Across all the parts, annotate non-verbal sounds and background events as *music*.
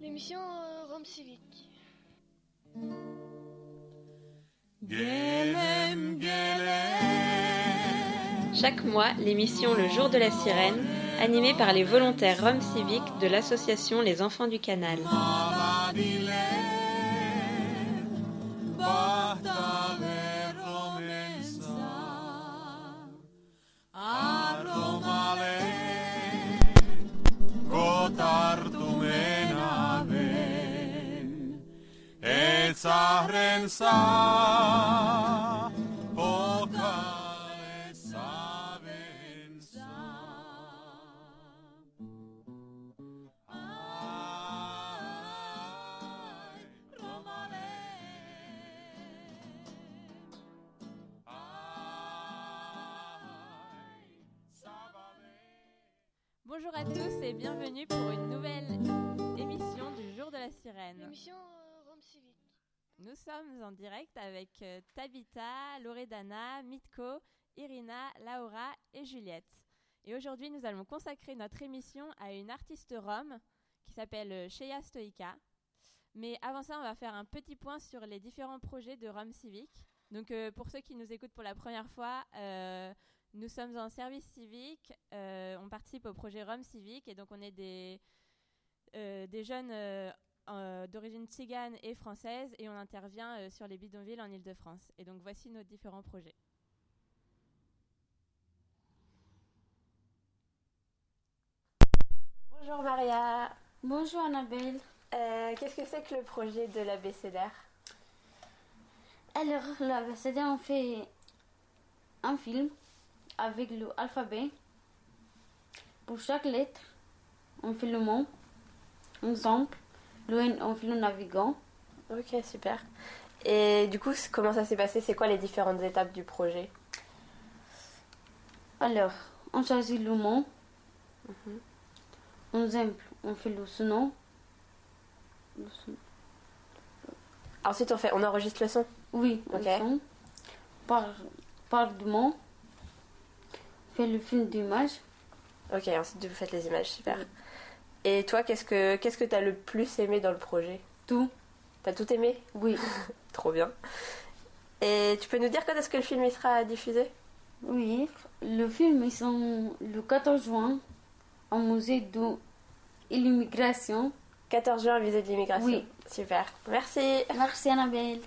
L'émission euh, Rome Civique. Chaque mois, l'émission Le Jour de la Sirène, animée par les volontaires Rome Civique de l'association Les Enfants du Canal. Bonjour à tous et bienvenue pour une nouvelle émission du Jour de la Sirène. Nous sommes en direct avec euh, Tabitha, Loredana, Mitko, Irina, Laura et Juliette. Et aujourd'hui, nous allons consacrer notre émission à une artiste rome qui s'appelle euh, Shea Stoïka. Mais avant ça, on va faire un petit point sur les différents projets de Rome Civique. Donc, euh, pour ceux qui nous écoutent pour la première fois, nous sommes en service civique. on participe au projet Rome Civique et donc on est des jeunes euh, d'origine tzigane et française et on intervient euh, sur les bidonvilles en Ile-de-France. Et donc voici nos différents projets. Bonjour Maria. Bonjour Annabelle. Euh, Qu'est-ce que c'est que le projet de l'ABCDR Alors, l'ABCD, on fait un film avec l'alphabet. Pour chaque lettre, on fait le mot. Exemple, le N, on fait le navigant. Ok, super. Et du coup, comment ça s'est passé? C'est quoi les différentes étapes du projet? Alors, on choisit le mot. Exemple, on fait le son. Le son. Ensuite, on, fait, on enregistre le son? Oui, Ok. le son. Par, par du mot. On fait le film d'image. Ok, ensuite vous faites les images, super. Et toi, qu'est-ce que qu'est-ce que t'as le plus aimé dans le projet? Tout. T'as tout aimé? Oui. *laughs* Trop bien. Et tu peux nous dire quand est-ce que le film il sera diffusé? Oui, le film ils sont le 14 juin au musée de l'immigration. 14 juin, visée de l'immigration. Oui. Super. Merci. Merci Annabelle.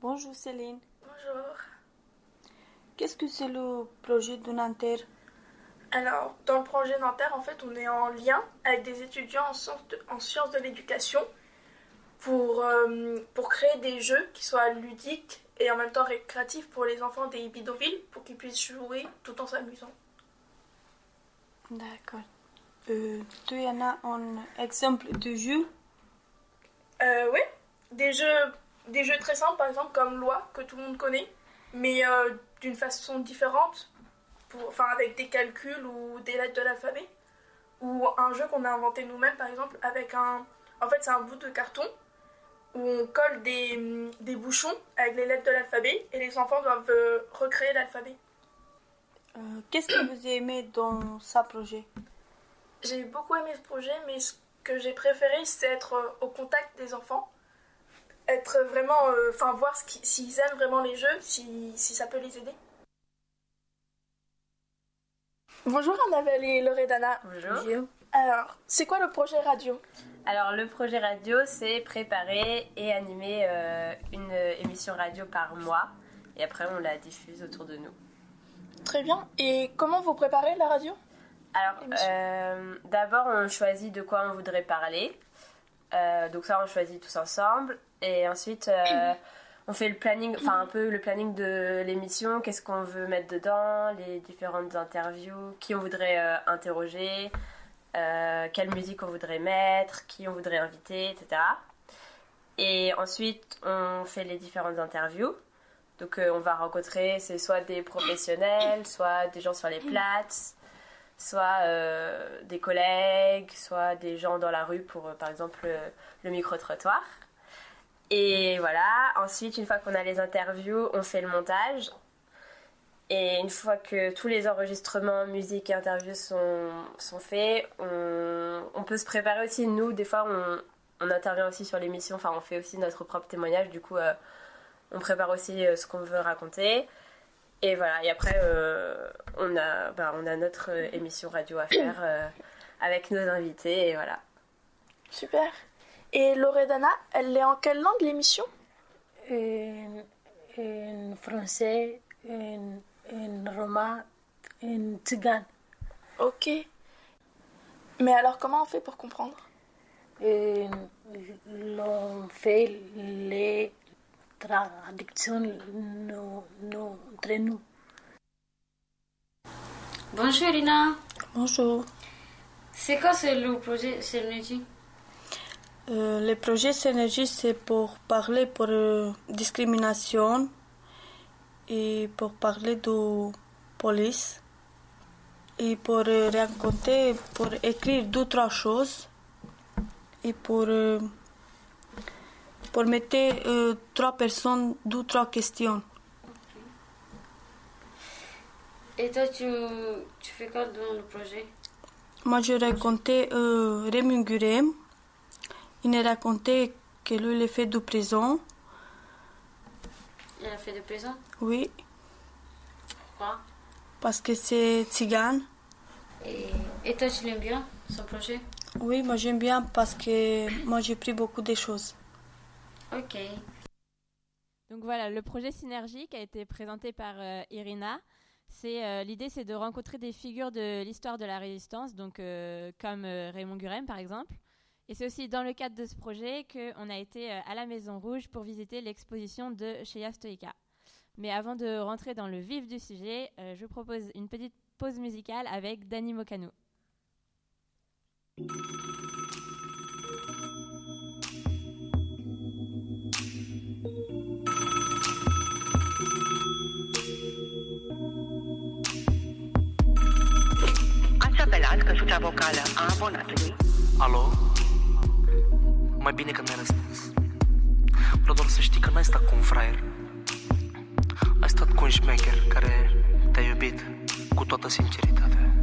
Bonjour Céline. Bonjour. Qu'est-ce que c'est le projet de Nanterre? Alors, dans le projet Nanterre, en fait, on est en lien avec des étudiants en sciences de, l'éducation pour, euh, pour créer des jeux qui soient ludiques et en même temps récréatifs pour les enfants des bidonvilles pour qu'ils puissent jouer tout en s'amusant. D'accord. Euh, tu en as un exemple de jeu? Euh, oui, des jeux, des jeux très simples, par exemple, comme Loi, que tout le monde connaît, mais euh, d'une façon différente, pour, enfin, avec des calculs ou des lettres de l'alphabet. Ou un jeu qu'on a inventé nous-mêmes, par exemple, avec un. En fait, c'est un bout de carton où on colle des, des bouchons avec les lettres de l'alphabet et les enfants doivent euh, recréer l'alphabet. Euh, Qu'est-ce que vous aimez dans ce projet? J'ai beaucoup aimé ce projet, mais ce que j'ai préféré, c'est être euh, au contact des enfants. Être vraiment. euh, Enfin, voir ce qui- s'ils aiment vraiment les jeux, si, si ça peut les aider. Bonjour Annabelle et Loredana. Bonjour. Alors, c'est quoi le projet radio? Alors, le projet radio, c'est préparer et animer euh, une émission radio par mois. Et après, on la diffuse autour de nous. Très bien. Et comment vous préparez la radio? Alors, euh, d'abord, on choisit de quoi on voudrait parler. Euh, donc ça, on choisit tous ensemble. Et ensuite, euh, *clears throat* on fait le planning, enfin un peu le planning de l'émission. Qu'est-ce qu'on veut mettre dedans, les différentes interviews, qui on voudrait euh, interroger, euh, quelle musique on voudrait mettre, qui on voudrait inviter, etc. Et ensuite, on fait les différentes interviews. Donc, euh, on va rencontrer, c'est soit des professionnels, soit des gens sur les plates, soit des collègues, soit des gens dans la rue pour, par exemple, le micro-trottoir. Et voilà, ensuite, une fois qu'on a les interviews, on fait le montage. Et une fois que tous les enregistrements, musique et interviews sont, sont faits, on, on peut se préparer aussi. Nous, des fois, on, on intervient aussi sur l'émission, enfin, on fait aussi notre propre témoignage. Du coup, euh, on prépare aussi euh, ce qu'on veut raconter. Et voilà, et après, euh, on, a, bah, on a notre émission radio à faire avec nos invités. Et voilà. Super. Et Loredana, elle est en quelle langue l'émission? En, en français, en, en romain, en tzigane. Ok. Mais alors, comment on fait pour comprendre? L'on fait les traductions nous, nous, entre nous. Bonjour Irina. Bonjour. C'est quoi ce le projet Synergie Euh, le projet Synergie, c'est pour parler pour euh, discrimination et pour parler de police et pour euh, raconter, pour écrire deux, trois choses et pour, pour mettre trois personnes, deux, trois questions. Et toi, tu, tu fais quoi dans le projet? Moi, je racontais euh, Gurem. Il a raconté que lui, il est fait de prison. Elle a fait de prison? Oui, Pourquoi? Parce que c'est tzigane. et, et toi, tu l'aimes bien, son projet? Oui, moi j'aime bien parce que moi j'ai pris beaucoup de choses. Ok. Donc voilà, le projet Synergie qui a été présenté par euh, Irina. C'est euh, l'idée, c'est de rencontrer des figures de l'histoire de la résistance, donc euh, comme euh, Raymond Gurem par exemple. Et c'est aussi dans le cadre de ce projet qu'on a été euh, à la Maison Rouge pour visiter l'exposition de Sheya Stoïka. Mais avant de rentrer dans le vif du sujet, euh, je vous propose une petite pause musicale avec Dani Mokano. Ați apelat căsuța vocală a abonatului. Alo? Mai bine că mi-a răspuns. Vreau doar să știi că n-ai stat cu un fraier. Ai stat cu un șmecher care te-a iubit cu toată sinceritatea.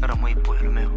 Rămâi puiul meu.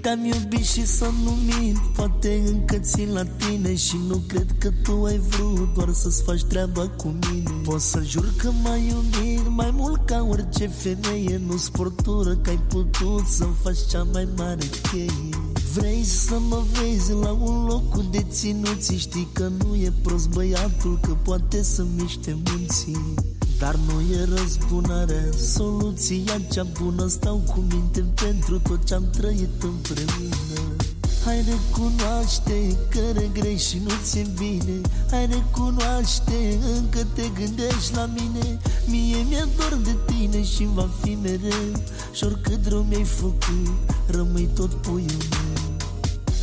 Te-am iubit și să nu mint Poate încă țin la tine Și nu cred că tu ai vrut Doar să-ți faci treaba cu mine Pot să jur că m-ai iubit Mai mult ca orice femeie Nu sportură că ai putut Să-mi faci cea mai mare cheie Vrei să mă vezi la un loc cu deținuții? Știi că nu e prost băiatul Că poate să miște munții. Dar nu e răzbunarea Soluția cea bună. Stau cu minte pentru tot ce-am trăit împreună Hai recunoaște că regrești și nu ți-e bine. Hai recunoaște, încă te gândești la mine. Mie mi-e dor de tine și va fi mereu. Și oricât rău mi-ai făcut Rămâi tot puiul meu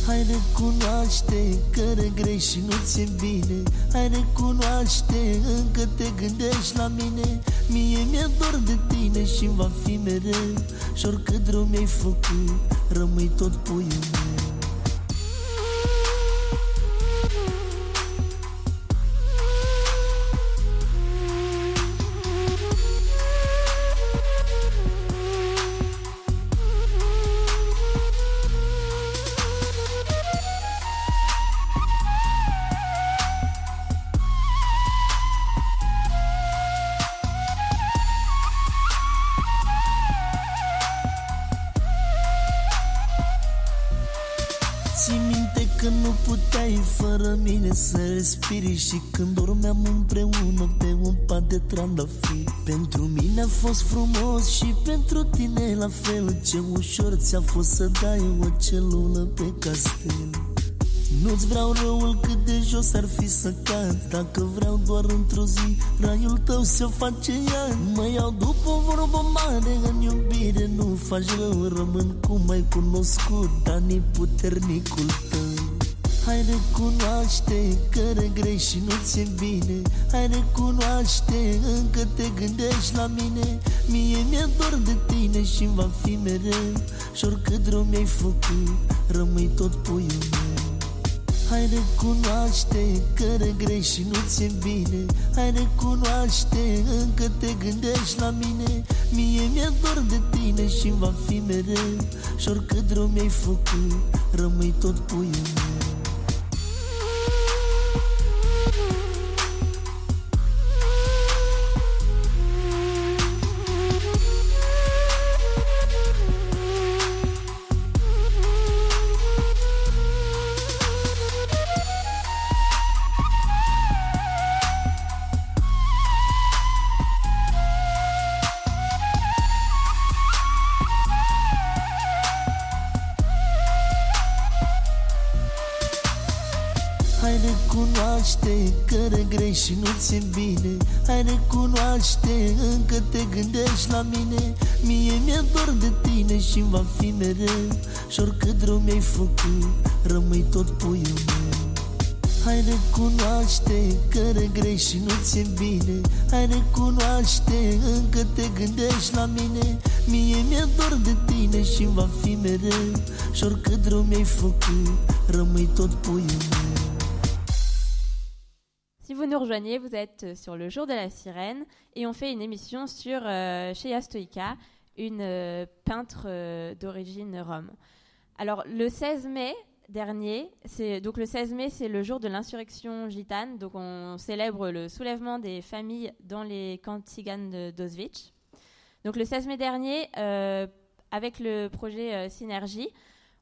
Hai recunoaște că regrești și nu ți-e bine. Hai recunoaște, încă te gândești la mine. Mie mi-e dor de tine și va fi mereu. Și oricât rău mi-ai făcut, rămâi tot puiul meu Și când dormeam împreună pe un pat de trandafiri Pentru mine a fost frumos și pentru tine la fel. Ce ușor ți-a fost să dai o celulă pe castel. Nu-ți vreau răul cât de jos ar fi să cad. Dacă vreau doar într-o zi Raiul tău se face iad. Mă iau după o vorbă mare În iubire nu faci rău. Rămân cum ai cunoscut Dani puternicul tău Hai recunoaște că regrești și nu ți-e bine. Hai recunoaște, încă te gândești la mine. Mie mi-e dor de tine și va fi mereu. Și oricât rău mi-ai făcut Rămâi tot puiul meu. Hai recunoaște că regrești și nu ți-e bine. Hai recunoaște, încă încă te gândești la mine. Mie mi-e dor de tine și va fi mereu. Și oricât rău mi-ai făcut Rămâi tot puiul meu gândești la mine Mie mi-e dor de tine și va fi mereu. Și oricât rău mi-ai făcut, rămâi tot puiul meu. Hai recunoaște că regrești și nu ți-e bine. Hai recunoaște, încă te gândești la mine. Mie mi-e dor de tine și va fi mereu. Și oricât rău mi-ai făcut, rămâi tot puiul meu. Si vous nous rejoignez, vous êtes euh, sur le jour de la sirène et on fait une émission sur euh, Shea Stoïka, une euh, peintre euh, d'origine rome. Alors le 16 mai dernier, c'est donc le 16 mai, c'est le jour de l'insurrection gitane, donc on célèbre le soulèvement des familles dans les camps tziganes d'Auschwitz. Donc le 16 mai dernier, avec le projet Synergie,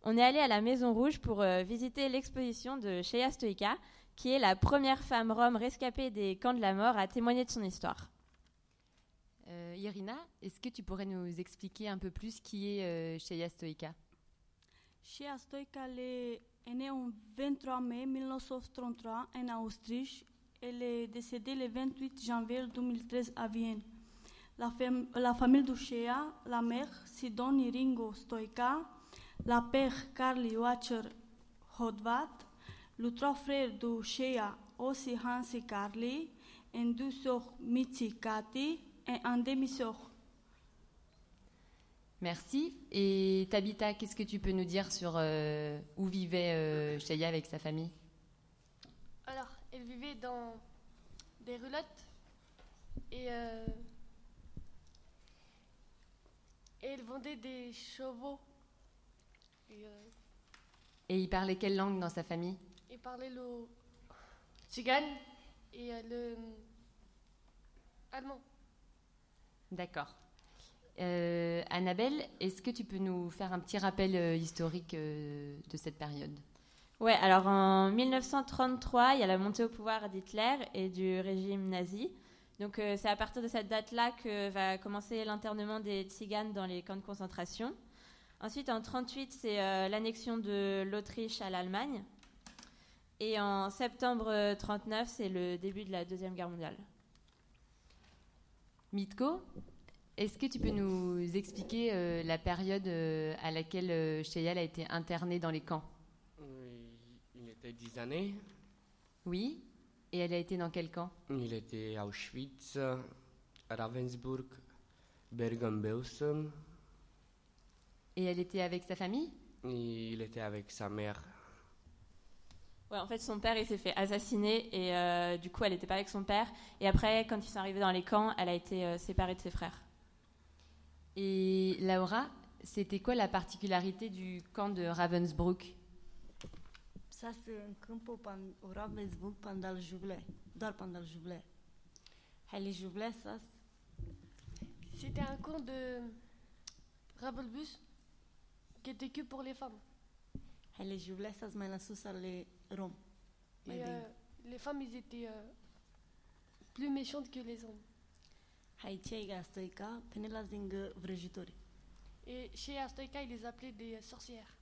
on est allé à la Maison Rouge pour visiter l'exposition de Shea Stoïka, qui est la première femme rome rescapée des camps de la mort à témoigner de son histoire. Euh, Irina, est-ce que tu pourrais nous expliquer un peu plus qui est euh, Shea Stoica elle est née le 23 mai 1933 en Autriche. Elle est décédée le 28 janvier 2013 à Vienne. La, fam- la famille de Shea, la mère Sidoni Ringo Stoica, la père Carly Wacher Hodvat, les trois frères de Shea, aussi Hans et Carly, et deux sœurs Mitzi Cathy et un demi-sœur. Merci. Et Tabitha, qu'est-ce que tu peux nous dire sur euh, où vivait euh, Sheya avec sa famille? Alors, elle vivait dans des roulottes et, euh, et elle vendait des chevaux. Et, euh, Et il parlait quelle langue dans sa famille? Il parlait le tzigane et euh, le allemand. D'accord. Euh, Annabelle, est-ce que tu peux nous faire un petit rappel euh, historique euh, de cette période? Ouais, alors en 1933, il y a la montée au pouvoir d'Hitler et du régime nazi. Donc euh, c'est à partir de cette date-là que va commencer l'internement des tziganes dans les camps de concentration. Ensuite, en 1938, c'est euh, l'annexion de l'Autriche à l'Allemagne. Et en septembre 1939, c'est le début de la Deuxième Guerre mondiale. Mitko, est-ce que tu peux nous expliquer euh, la période euh, à laquelle euh, Sheyal a été interné dans les camps? Oui, Il était 10 années. Oui. Et elle a été dans quel camp? Il était à Auschwitz, Ravensburg, Bergen-Belsen. Et elle était avec sa famille? Il était avec sa mère. Ouais, en fait, son père, il s'est fait assassiner et euh, du coup, elle n'était pas avec son père. Et après, quand ils sont arrivés dans les camps, elle a été euh, séparée de ses frères. Et Laura, c'était quoi la particularité du camp de Ravensbrück? Ça, c'est un camp pan- au Ravensburg pendant le jubilé. Doar pendant le jubilé. Et le jubilé, ça, C'était un camp de Ravelbus qui était que pour les femmes. et le jubilé, ça, c'est maintenant sous euh, les femmes, ils étaient euh, plus méchantes que les hommes. Et chez Astoika, ils les appelaient des sorcières.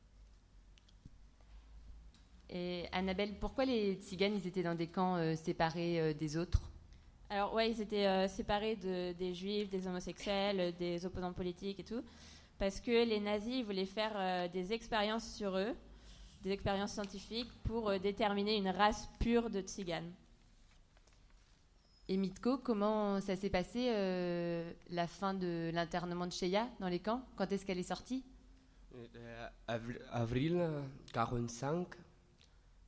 Et Annabelle, pourquoi les tziganes, ils étaient dans des camps euh, séparés euh, des autres? Alors ouais, ils étaient euh, séparés de- des juifs, des homosexuels, des opposants politiques et tout, parce que les nazis ils voulaient faire euh, des expériences sur eux, des expériences scientifiques pour euh, déterminer une race pure de tziganes. Et Mitko, comment ça s'est passé euh, la fin de l'internement de Sheya dans les camps? Quand est-ce qu'elle est sortie? Euh, avri- avril 45,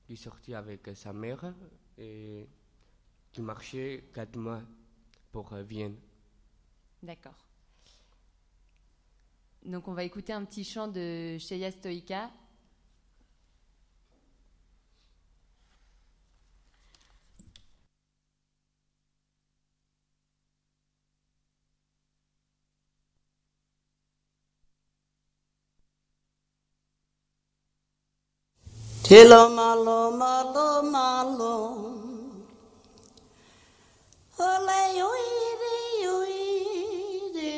il est sorti avec sa mère et qui marchait quatre mois pour euh, Vienne. D'accord. Donc on va écouter un petit chant de Sheya Stoïka. Telo malo malo malo. Ole oi de oi de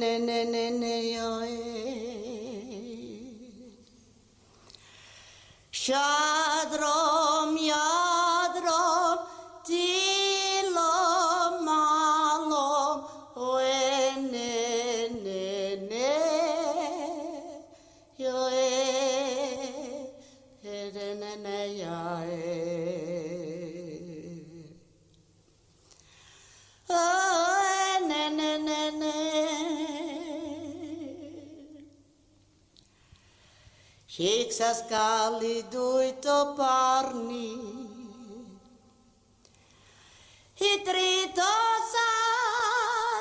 ne ne ne ne oi. Shine. scali duito parni i trito sa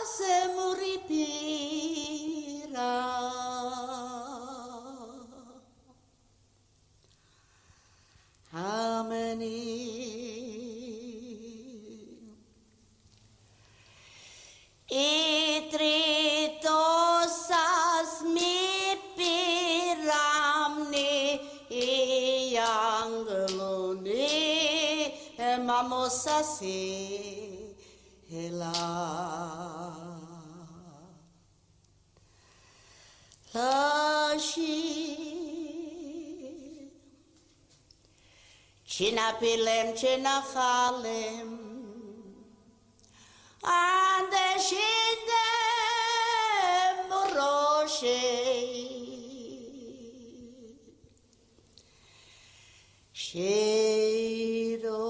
se mu muripira ameni. E Mamosasi Hela. Lashi. Chinapilem chinachalem. Ande shidem roshe Shiro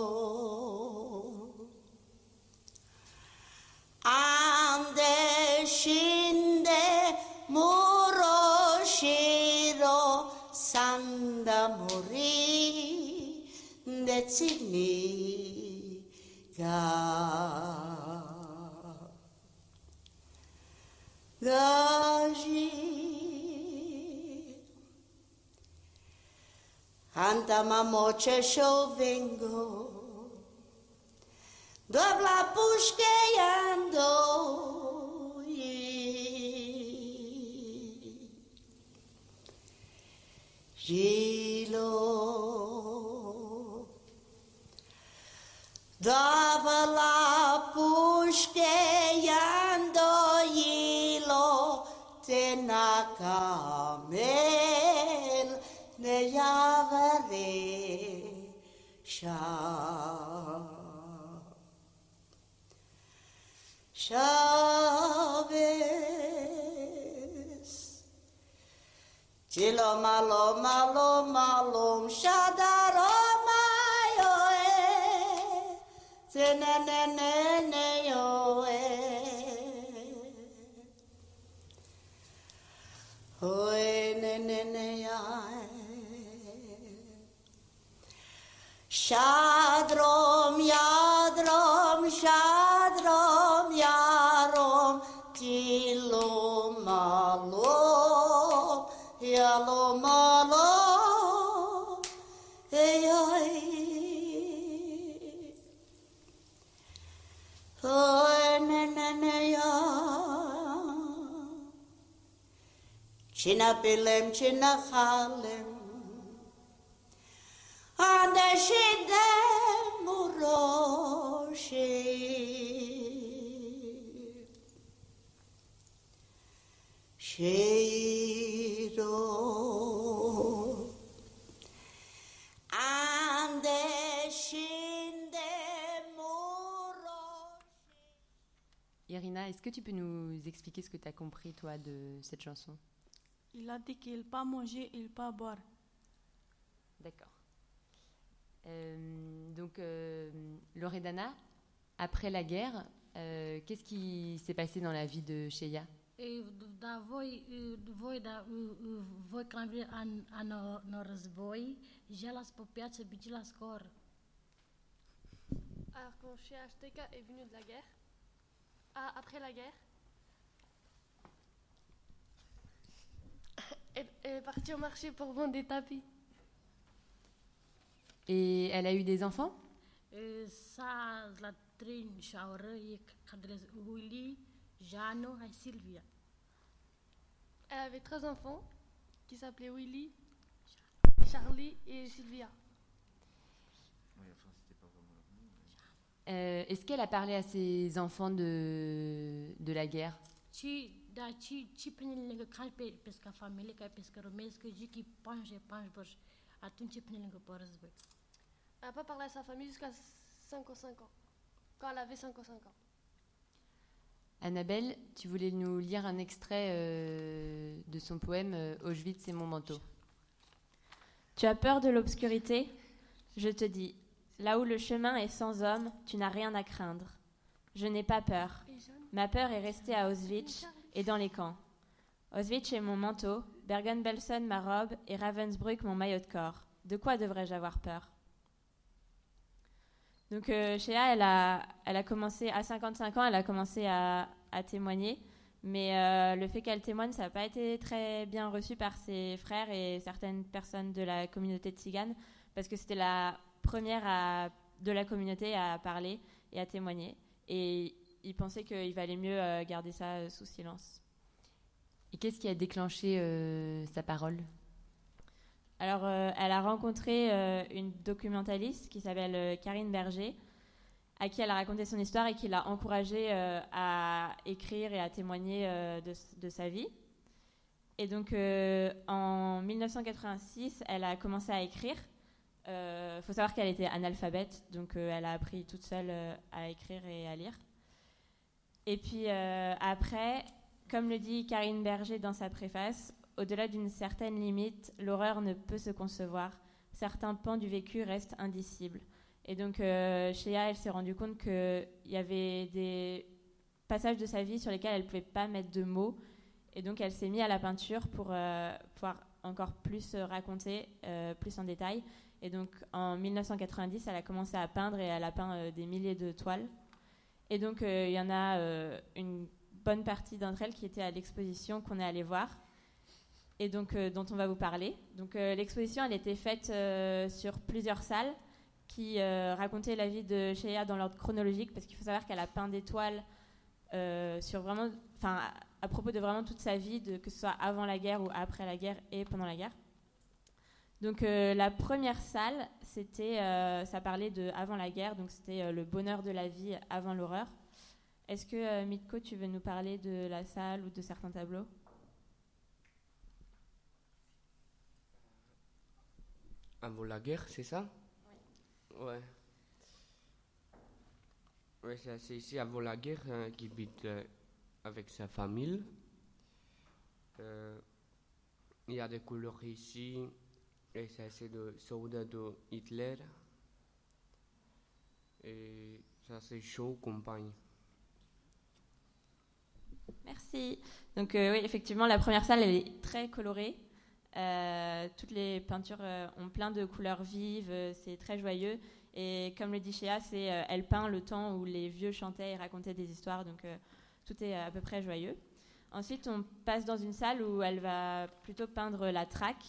decini ga gaji anta mamoche vengo. Dobla pusqueando Gilo Dava la pusqueando hilo tenakamel ne yavare sha. Shabbos Chilo malo malo malum shadaro Tene ne ne ne yoe Oe ne ne ne yae Shadrom yadrom Shiro Ande shinde Irina, est-ce que tu peux nous expliquer ce que tu as compris, toi, de cette chanson? Il a dit qu'il pas manger, il pas boire. D'accord. Euh, donc, euh, Loredana, après la guerre, euh, qu'est-ce qui s'est passé dans la vie de Sheya? Da voi, da voi an, an, an război, jelas pe piață, bici la scor. Alors quand Shea Ashteka est venu de la guerre, ah, après la guerre, elle, elle est partie au marché pour vendre des tapis. Et elle a eu des enfants? E, e et Sylvia. Elle avait trois enfants qui s'appelaient Willy, Charlie et Sylvia. Euh, Est-ce qu'elle a parlé à ses enfants de, de la guerre? Da ci ci prin lângă ca pe pesca familie, ca pesca romesc, că zic că pange pange băș. Atunci ce prin lângă pe război. Elle n'a pas parlé à sa famille jusqu'à 5 ou 5 ans. Quand elle avait 5 ou 5 ans. Annabelle, tu voulais nous lire un extrait euh, de son poème euh, Auschwitz et mon manteau. Tu as peur de l'obscurité? Je te dis, là où le chemin est sans homme, tu n'as rien à craindre. Je n'ai pas peur. Ma peur est restée à Auschwitz et dans les camps. Auschwitz est mon manteau, Bergen-Belsen ma robe et Ravensbrück mon maillot de corps. De quoi devrais-je avoir peur? Donc euh, Shea, elle a, elle a commencé à 55 ans, elle a commencé à, à témoigner, mais euh, le fait qu'elle témoigne, ça n'a pas été très bien reçu par ses frères et certaines personnes de la communauté de Tzigane, parce que c'était la première de la communauté à parler et à témoigner, ils pensaient qu'il valait mieux euh, garder ça euh, sous silence. Et qu'est-ce qui a déclenché euh, sa parole? Alors, euh, elle a rencontré euh, une documentaliste qui s'appelle Karine Berger, à qui elle a raconté son histoire et qui l'a encouragée à écrire et à témoigner de, de sa vie. Et donc, en 1986, elle a commencé à écrire. Il faut savoir qu'elle était analphabète, donc elle a appris toute seule à écrire et à lire. Et puis euh, après, comme le dit Karine Berger dans sa préface, au-delà d'une certaine limite, l'horreur ne peut se concevoir. Certains pans du vécu restent indicibles. Et donc, euh, Shea, elle s'est rendue compte qu'il y avait des passages de sa vie sur lesquels elle ne pouvait pas mettre de mots. Et donc, elle s'est mise à la peinture pour euh, pouvoir encore plus euh, raconter, euh, plus en détail. Et donc, en 1990, elle a commencé à peindre et elle a peint euh, des milliers de toiles. Et donc, euh, il y en a euh, une bonne partie d'entre elles qui étaient à l'exposition qu'on est allé voir et donc euh, dont on va vous parler. Donc l'exposition, elle était faite sur plusieurs salles qui racontaient la vie de Shea dans l'ordre chronologique parce qu'il faut savoir qu'elle a peint des toiles sur vraiment, à, propos de vraiment toute sa vie, que ce soit avant la guerre ou après la guerre et pendant la guerre. Donc euh, la première salle, c'était, euh, ça parlait de avant la guerre, donc c'était euh, le bonheur de la vie avant l'horreur. Est-ce que Mitko, tu veux nous parler de la salle ou de certains tableaux? Avant la guerre, c'est ça? Ouais. Ouais, c'est c'est ici avant la guerre hein, qui habite avec sa famille. Il y a des couleurs ici, et ça c'est de soldats de Hitler. Et ça c'est chaud, compagne. Merci. Donc euh, oui, effectivement, la première salle, elle est très colorée. Euh, toutes les peintures euh, ont plein de couleurs vives, c'est très joyeux. Et comme le dit Shea, c'est, elle peint le temps où les vieux chantaient et racontaient des histoires, donc tout est à peu près joyeux. Ensuite, on passe dans une salle où elle va plutôt peindre la traque.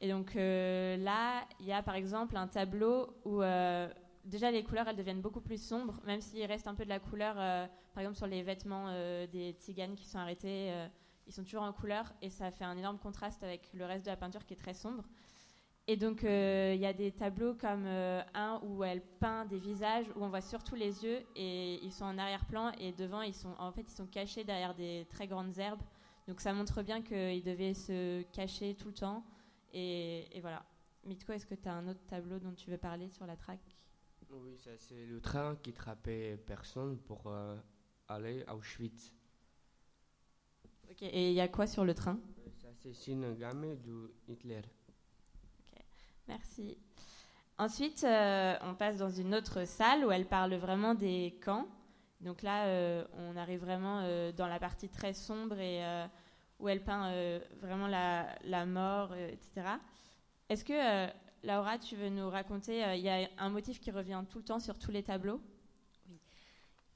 Et donc euh, là, il y a par exemple un tableau où euh, déjà les couleurs elles deviennent beaucoup plus sombres, même s'il reste un peu de la couleur, euh, par exemple sur les vêtements des tziganes qui sont arrêtés, ils sont toujours en couleur et ça fait un énorme contraste avec le reste de la peinture qui est très sombre. Et donc il y a des tableaux comme un où elle peint des visages où on voit surtout les yeux et ils sont en arrière-plan et devant ils sont en fait ils sont cachés derrière des très grandes herbes. Donc ça montre bien qu'ils devaient se cacher tout le temps. Et, et voilà. Mitko, est-ce que tu as un autre tableau dont tu veux parler sur la traque? Oui, ça c'est le train qui trappait personne pour euh, aller à Auschwitz. Ok, et il y a quoi sur le train? Ça c'est une gamme de Hitler. Merci. Ensuite, euh, on passe dans une autre salle où elle parle vraiment des camps. Donc là, euh, on arrive vraiment euh, dans la partie très sombre et où elle peint euh, vraiment la, la mort, euh, etc. Est-ce que, euh, Laura, tu veux nous raconter, euh, il y a un motif qui revient tout le temps sur tous les tableaux?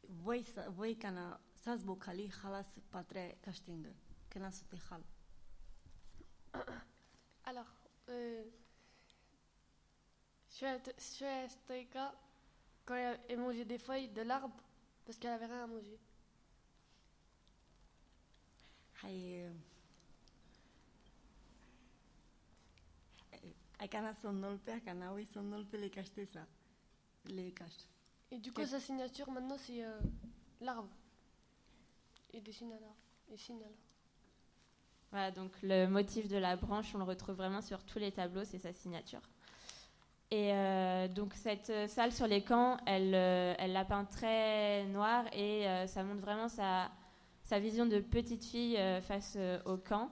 Voi, să- voi ca na sas bocali halas patre. *coughs* Alors, euh, Shwe Stoïka, quand elle, elle mangeait des feuilles de l'arbre, parce qu'elle avait rien à manger. Hai... Ai ca na somnol pe ca na ui somnol pe le caștesa. Le caș. Et du coup, sa signature maintenant, c'est euh, l'arbre. Il dessine à l'arbre. Il signe à l'arbre. Voilà, donc le motif de la branche, on le retrouve vraiment sur tous les tableaux, c'est sa signature. Et euh, donc cette euh, salle sur les camps, elle, euh, elle la peint très noire et euh, ça montre vraiment sa, sa vision de petite fille euh, face euh, au camp.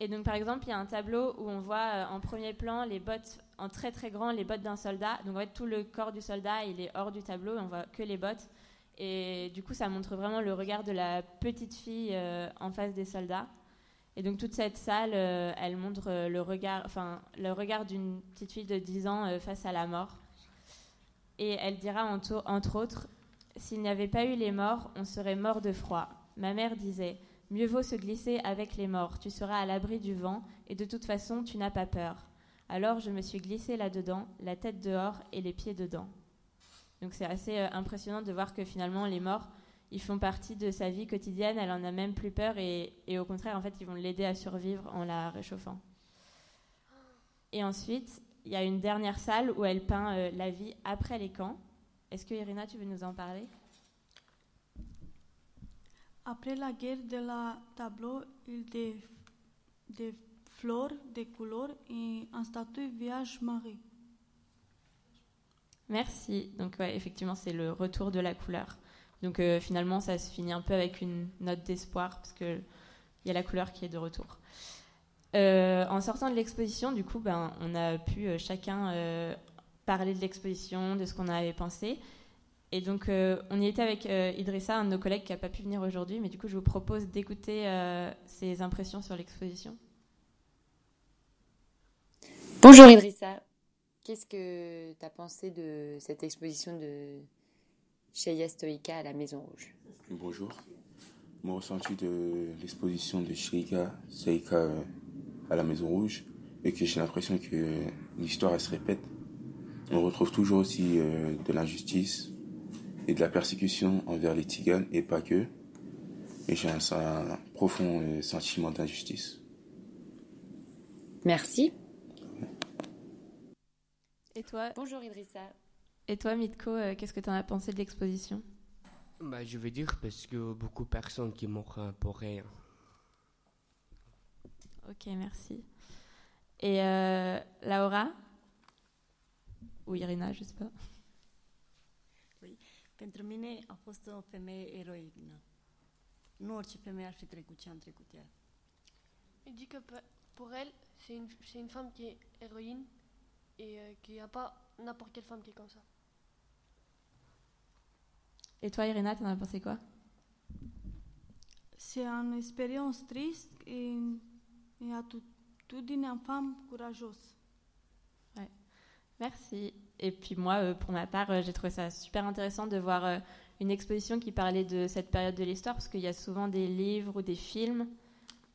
Et donc par exemple, il y a un tableau où on voit euh, en premier plan les bottes en très très grand, les bottes d'un soldat. Donc en fait, tout le corps du soldat, il est hors du tableau, on voit que les bottes. Et du coup, ça montre vraiment le regard de la petite fille en face des soldats. Et donc toute cette salle, elle montre le regard, enfin le regard d'une petite fille de 10 ans face à la mort. Et elle dira entre autres, s'il n'y avait pas eu les morts, on serait mort de froid. Ma mère disait, mieux vaut se glisser avec les morts, tu seras à l'abri du vent et de toute façon tu n'as pas peur. Alors je me suis glissée là-dedans, la tête dehors et les pieds dedans. Donc c'est assez euh, impressionnant de voir que finalement les morts, ils font partie de sa vie quotidienne, elle en a même plus peur et, au contraire, en fait, ils vont l'aider à survivre en la réchauffant. Et ensuite, il y a une dernière salle où elle peint euh, la vie après les camps. Est-ce que Irina, tu veux nous en parler? Après la guerre de la tableau, il des, des fleurs, des couleurs et un statut Vierge Marie. Merci. Donc effectivement, c'est le retour de la couleur. Donc euh, finalement, ça se finit un peu avec une note d'espoir parce que il y a la couleur qui est de retour. Euh, en sortant de l'exposition, du coup, ben, on a pu euh, chacun parler de l'exposition, de ce qu'on avait pensé. Et donc, euh, on y était avec euh, Idrissa, un de nos collègues qui n'a pas pu venir aujourd'hui, mais du coup, je vous propose d'écouter euh, ses impressions sur l'exposition. Bonjour Idrissa, qu'est-ce que tu as pensé de cette exposition de Sheya Stoïka à la Maison Rouge? Bonjour. Mon ressenti de l'exposition de Sheika Stoïka à la Maison Rouge est que j'ai l'impression que l'histoire elle se répète. On retrouve toujours aussi euh, de l'injustice et de la persécution envers les Tiganes et pas que. Et j'ai un, un profond euh, sentiment d'injustice. Merci. Et toi Bonjour Idrissa. Et toi, Mitko, euh, qu'est-ce que tu en as pensé de l'exposition? Bah, je veux dire parce que beaucoup de personnes qui euh, pour rien. Ok, merci. Et euh, Laura? Ou Irina, je sais pas. Pentru mine a fost o femeie eroină. Nu orice femeie ar fi trecut ce am trecut ea. Il dit que pour elle, c'est une, c'est une femme qui est héroïne et euh, qu'il n'y a pas n'importe quelle femme qui est comme ça. Et toi, Irina, t'en as pensé quoi? C'est une expérience triste et, et attitudine une femme courageuse. Ouais. Merci. Et puis moi, euh, pour ma part, euh, j'ai trouvé ça super intéressant de voir euh, une exposition qui parlait de cette période de l'histoire, parce qu'il y a souvent des livres ou des films,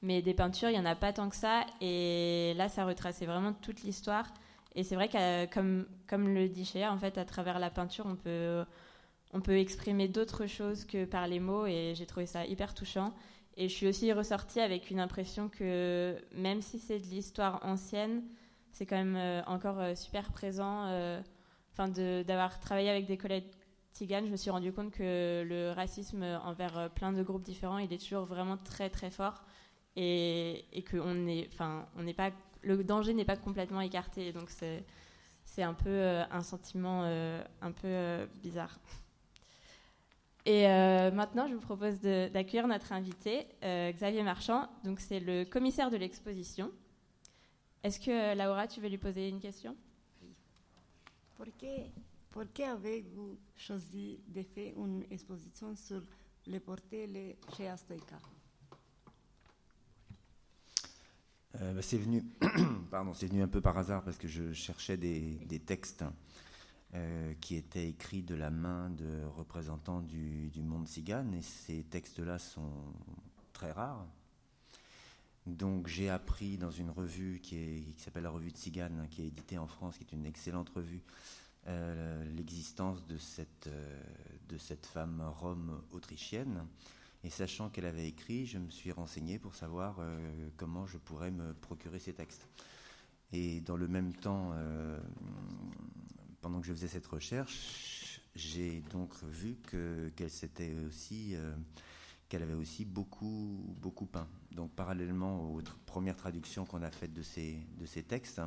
mais des peintures, il n'y en a pas tant que ça. Et là, ça retraçait vraiment toute l'histoire. Et c'est vrai que, comme, comme le dit Shea, en fait, à travers la peinture, on peut, on peut exprimer d'autres choses que par les mots, et j'ai trouvé ça hyper touchant. Et je suis aussi ressortie avec une impression que même si c'est de l'histoire ancienne, c'est quand même euh, encore euh, super présent. euh, Enfin, d'avoir travaillé avec des collègues tiganes, je me suis rendu compte que le racisme envers plein de groupes différents, il est toujours vraiment très très fort et, que on est, enfin, on n'est pas, le danger n'est pas complètement écarté. Donc c'est c'est un peu un sentiment un peu bizarre. Et maintenant, je vous propose d'accueillir notre invité, Xavier Marchand. Donc, c'est le commissaire de l'exposition. Est-ce que, euh, Laura, tu veux lui poser une question? Pourquoi avez-vous choisi de faire une exposition sur les portées chez Astoïka Euh, bah, c'est venu, *coughs* pardon, c'est venu un peu par hasard parce que je cherchais des, des textes euh, qui étaient écrits de la main de représentants du, du monde cigane et ces textes-là sont très rares. Donc j'ai appris dans une revue qui, s'appelle la Revue de Cigane, qui est éditée en France, qui est une excellente revue, euh, l'existence de cette, euh, de cette femme rome autrichienne. Et sachant qu'elle avait écrit, je me suis renseigné pour savoir euh, comment je pourrais me procurer ces textes. Et dans le même temps, pendant que je faisais cette recherche, j'ai donc vu que qu'elle s'était aussi qu'elle avait aussi beaucoup beaucoup peint. Donc parallèlement aux premières traductions qu'on a faites de ces de ces textes,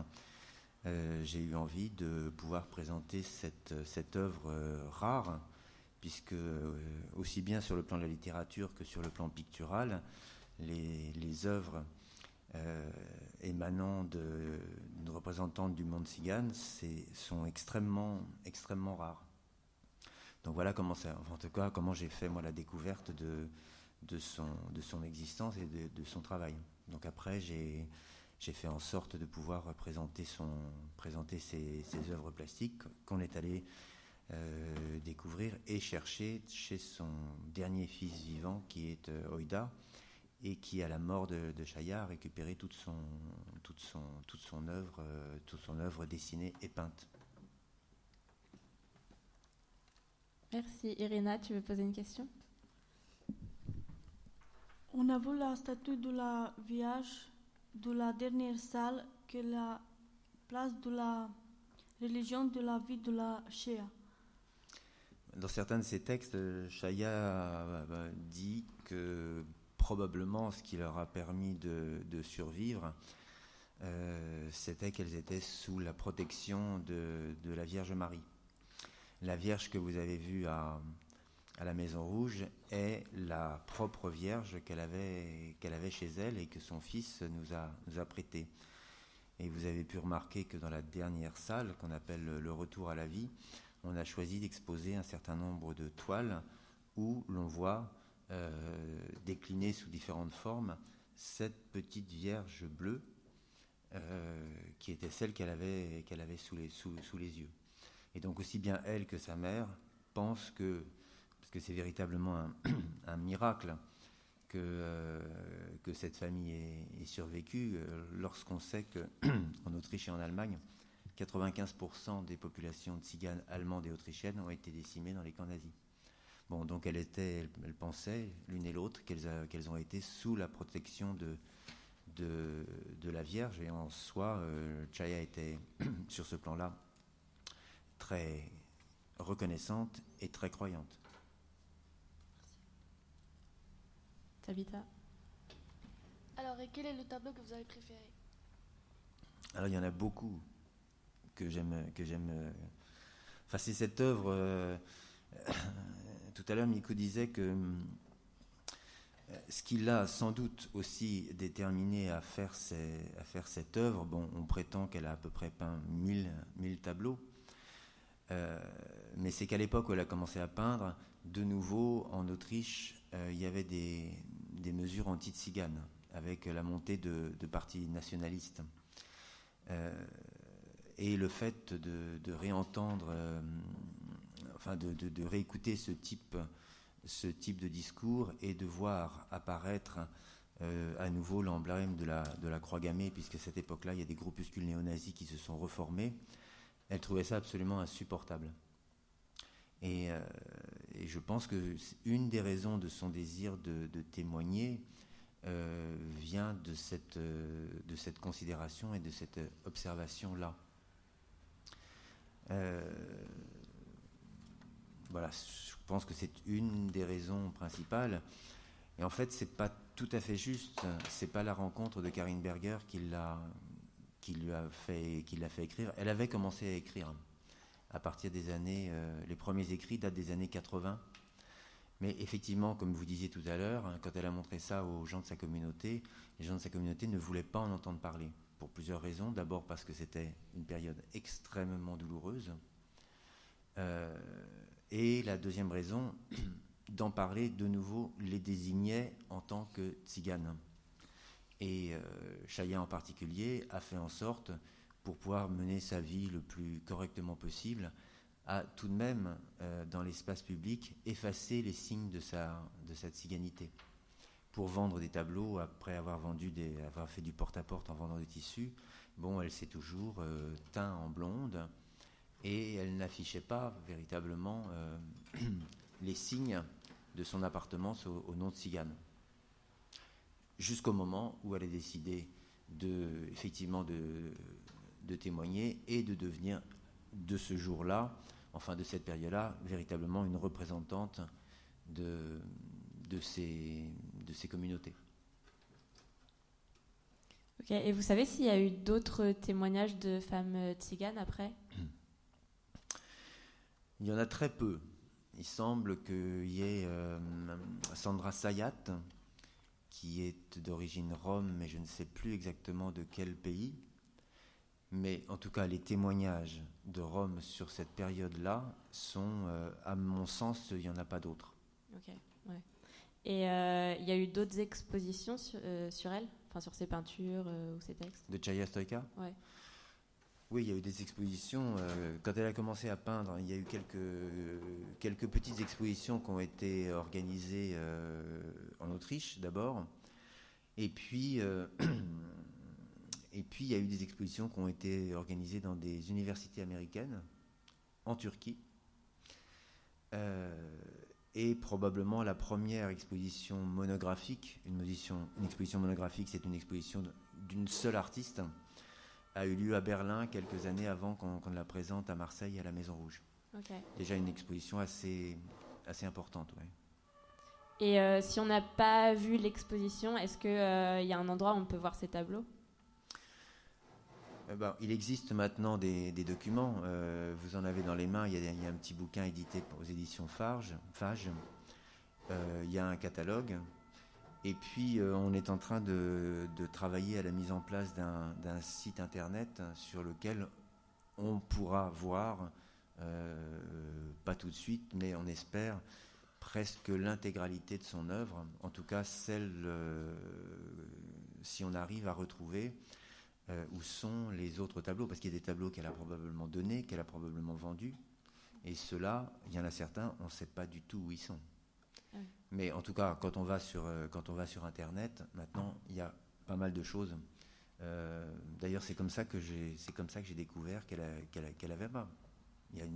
euh, j'ai eu envie de pouvoir présenter cette cette œuvre euh, rare puisque euh, aussi bien sur le plan de la littérature que sur le plan pictural, les, les œuvres émanant de, de représentantes du monde cigane sont extrêmement, extrêmement rares. Donc voilà comment en tout cas comment j'ai fait moi la découverte de, de, son, de son existence et de, de son travail. Donc après j'ai fait en sorte de pouvoir présenter, son, présenter ses, ses œuvres plastiques qu'on est allé euh, découvrir et chercher chez son dernier fils vivant qui est euh, Oida et qui à la mort de, de Chaya a récupéré toute son, toute son, toute son œuvre, euh, toute son œuvre dessinée et peinte. Merci. Irina, tu veux poser une question? On a vu la statue de la Vierge de la dernière salle que la place de la religion de la vie de la Shia. Dans certains de ses textes, Chaya euh, dit que probablement ce qui leur a permis de, survivre, euh, c'était qu'elles étaient sous la protection de la Vierge Marie. La Vierge que vous avez vue à, à la Maison Rouge est la propre Vierge qu'elle avait, avait chez elle et que son fils nous a, nous a prêtée. Et vous avez pu remarquer que dans la dernière salle, qu'on appelle le retour à la vie, on a choisi d'exposer un certain nombre de toiles où l'on voit euh, décliner sous différentes formes cette petite Vierge bleue euh, qui était celle qu'elle avait, qu'elle avait sous, les, sous, sous les yeux. Et donc aussi bien elle que sa mère pensent que, parce que c'est véritablement *clears throat* un, miracle que, euh, que cette famille ait, survécu, euh, lorsqu'on sait qu'en *clears throat* Autriche et en Allemagne, 95% des populations tziganes allemandes et autrichiennes ont été décimées dans les camps nazis. Bon, donc elles, étaient, elles, pensaient, l'une et l'autre, qu'elles, a- qu'elles ont été sous la protection de, de, de la Vierge, et en soi, euh, Chaya était, *clears throat* sur ce plan-là, très reconnaissante et très croyante. Tabitha Alors, et quel est le tableau que vous avez préféré? Alors il y en a beaucoup que j'aime que j'aime. euh, Enfin c'est cette œuvre. euh, *coughs* Tout à l'heure Miko disait que hum, euh, ce qui l'a sans doute aussi déterminé à faire, ces- à faire cette œuvre, bon, on prétend qu'elle a à peu près peint 1000, 1000 tableaux, euh, mais c'est qu'à l'époque où elle a commencé à peindre, de nouveau en Autriche, euh, il y avait des, mesures anti-tziganes, avec la montée de, partis nationalistes. Euh, et le fait de, réentendre, euh, de, réécouter ce type, de discours et de voir apparaître euh, à nouveau l'emblème de la, de la croix gammée, puisque à cette époque-là, il y a des groupuscules néo-nazis qui se sont reformés, elle trouvait ça absolument insupportable. Et, euh, et je pense que une des raisons de son désir de, témoigner euh, vient de cette, euh, de cette considération et de cette observation-là. Voilà, je pense que c'est une des raisons principales. Et en fait, c'est pas tout à fait juste. C'est pas la rencontre de Karine Berger qui l'a, qui lui a fait, qui l'a fait écrire. Elle avait commencé à écrire à partir des années, euh, les premiers écrits datent des années 80. Mais effectivement, comme vous disiez tout à l'heure, hein, quand elle a montré ça aux gens de sa communauté, les gens de sa communauté ne voulaient pas en entendre parler. Pour plusieurs raisons. D'abord parce que c'était une période extrêmement douloureuse. Euh, et la deuxième raison, *clears throat* d'en parler de nouveau, les désignait en tant que tziganes. Et euh, Chaya en particulier a fait en sorte, pour pouvoir mener sa vie le plus correctement possible, à tout de même, euh, dans l'espace public, effacer les signes de sa, de sa tziganité. Pour vendre des tableaux, après avoir, vendu avoir fait du porte-à-porte en vendant des tissus, bon, elle s'est toujours euh, teint en blonde et elle n'affichait pas véritablement euh, *clears throat* les signes de son appartenance au, au nom de Cigane. Jusqu'au moment où elle a décidé de, effectivement de, de témoigner et de devenir, de ce jour-là, enfin de cette période-là, véritablement une représentante de, de, ces, de ces communautés. Ok, et vous savez s'il y a eu d'autres témoignages de femmes euh, tziganes après? Il y en a très peu. Il semble qu'il y ait euh, Sandra Sayat, qui est d'origine rome, mais je ne sais plus exactement de quel pays. Mais en tout cas, les témoignages de Rome sur cette période-là sont, euh, à mon sens, il n'y en a pas d'autres. Ok, ouais. Et euh, il y a eu d'autres expositions sur, euh, sur elle? Enfin, sur ses peintures ou ses textes? De Chaya Stoïka Ouais. Oui, il y a eu des expositions. quand elle a commencé à peindre, il y a eu quelques, quelques petites expositions qui ont été organisées en Autriche d'abord. Et puis, *clears throat* et puis, il y a eu des expositions qui ont été organisées dans des universités américaines, en Turquie. Euh, et probablement la première exposition monographique, une, position- une exposition monographique, c'est une exposition d'une seule artiste, a eu lieu à Berlin quelques années avant qu'on la présente à Marseille à la Maison Rouge. Déjà une exposition assez, assez importante. ouais. Et euh, si on n'a pas vu l'exposition, est-ce qu'il y a un endroit où on peut voir ces tableaux? Eh ben, il existe maintenant des, documents. euh, vous en avez dans les mains. Il y a, un petit bouquin édité aux éditions Fage. Euh, il y a un catalogue. Et puis, euh, on est en train de, travailler à la mise en place d'un site internet sur lequel on pourra voir, pas tout de suite, mais on espère presque l'intégralité de son œuvre. En tout cas, celle, si on arrive à retrouver euh, où sont les autres tableaux, parce qu'il y a des tableaux qu'elle a probablement donnés, qu'elle a probablement vendus, et ceux-là, il y en a certains, on ne sait pas du tout où ils sont. Oui. Mais en tout cas, quand on va sur, euh, quand on va sur Internet, maintenant, il y a pas mal de choses. Euh, D'ailleurs, c'est comme ça que j'ai, c'est comme ça que j'ai découvert qu'elle, qu'elle, qu'elle avait pas. Il y a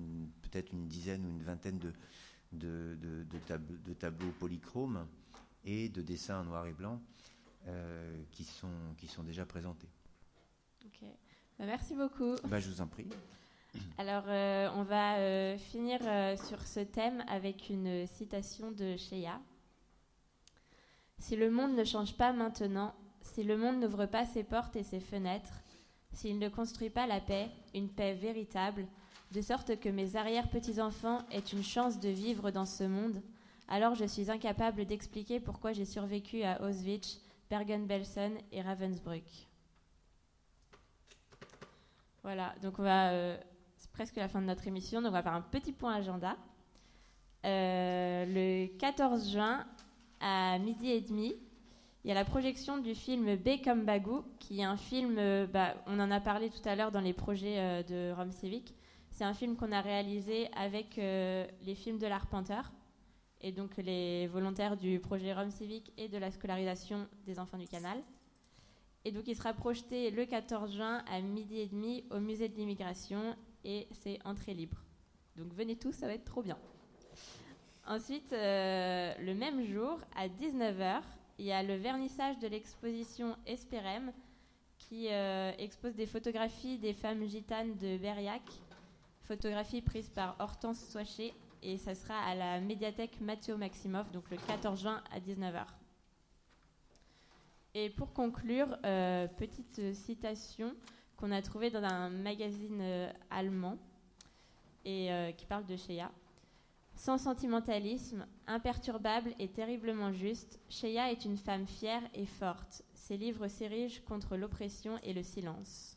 peut-être une dizaine ou une vingtaine de, de, de- de tab- de tableaux polychromes et de dessins en noir et blanc euh, qui, sont, qui sont déjà présentés. Ok. Bah, merci beaucoup. Bah, je vous en prie. Alors, euh, on va euh, finir euh, sur ce thème avec une citation de Shea. Si le monde ne change pas maintenant, si le monde n'ouvre pas ses portes et ses fenêtres, s'il ne construit pas la paix, une paix véritable, de sorte que mes arrière-petits-enfants aient une chance de vivre dans ce monde, alors je suis incapable d'expliquer pourquoi j'ai survécu à Auschwitz, Bergen-Belsen et Ravensbrück. Voilà, donc on va, euh, c'est presque la fin de notre émission, donc on va faire un petit point agenda. Euh, le 14 juin à midi et demi, il y a la projection du film B comme Bagou, qui est un film, euh, bah, on en a parlé tout à l'heure dans les projets de Rome Civic. C'est un film qu'on a réalisé avec les films de l'Arpenteur et donc les volontaires du projet Rome Civic et de la scolarisation des enfants du canal. Et donc il sera projeté le 14 juin à midi et demi au musée de l'immigration et c'est entrée libre. Donc venez tous, ça va être trop bien. Ensuite, euh, le même jour, à 19h, il y a le vernissage de l'exposition Esperem qui euh, expose des photographies des femmes gitanes de Berriac, photographies prises par Hortense Soichet et ça sera à la médiathèque Mathieu Maximov, donc le 14 juin à 19h. Et pour conclure, euh, petite citation qu'on a trouvée dans un magazine euh, allemand et euh, qui parle de Shea. Sans sentimentalisme, imperturbable et terriblement juste, Shea est une femme fière et forte. Ses livres s'érigent contre l'oppression et le silence.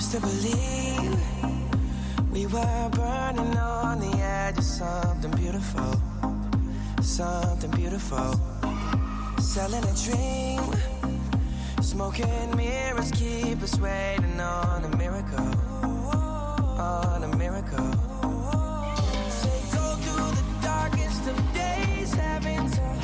used to believe we were burning on the edge of something beautiful, something beautiful. Selling a dream, smoking mirrors keep us waiting on a miracle, on a miracle. Say go through the darkest of days, having to.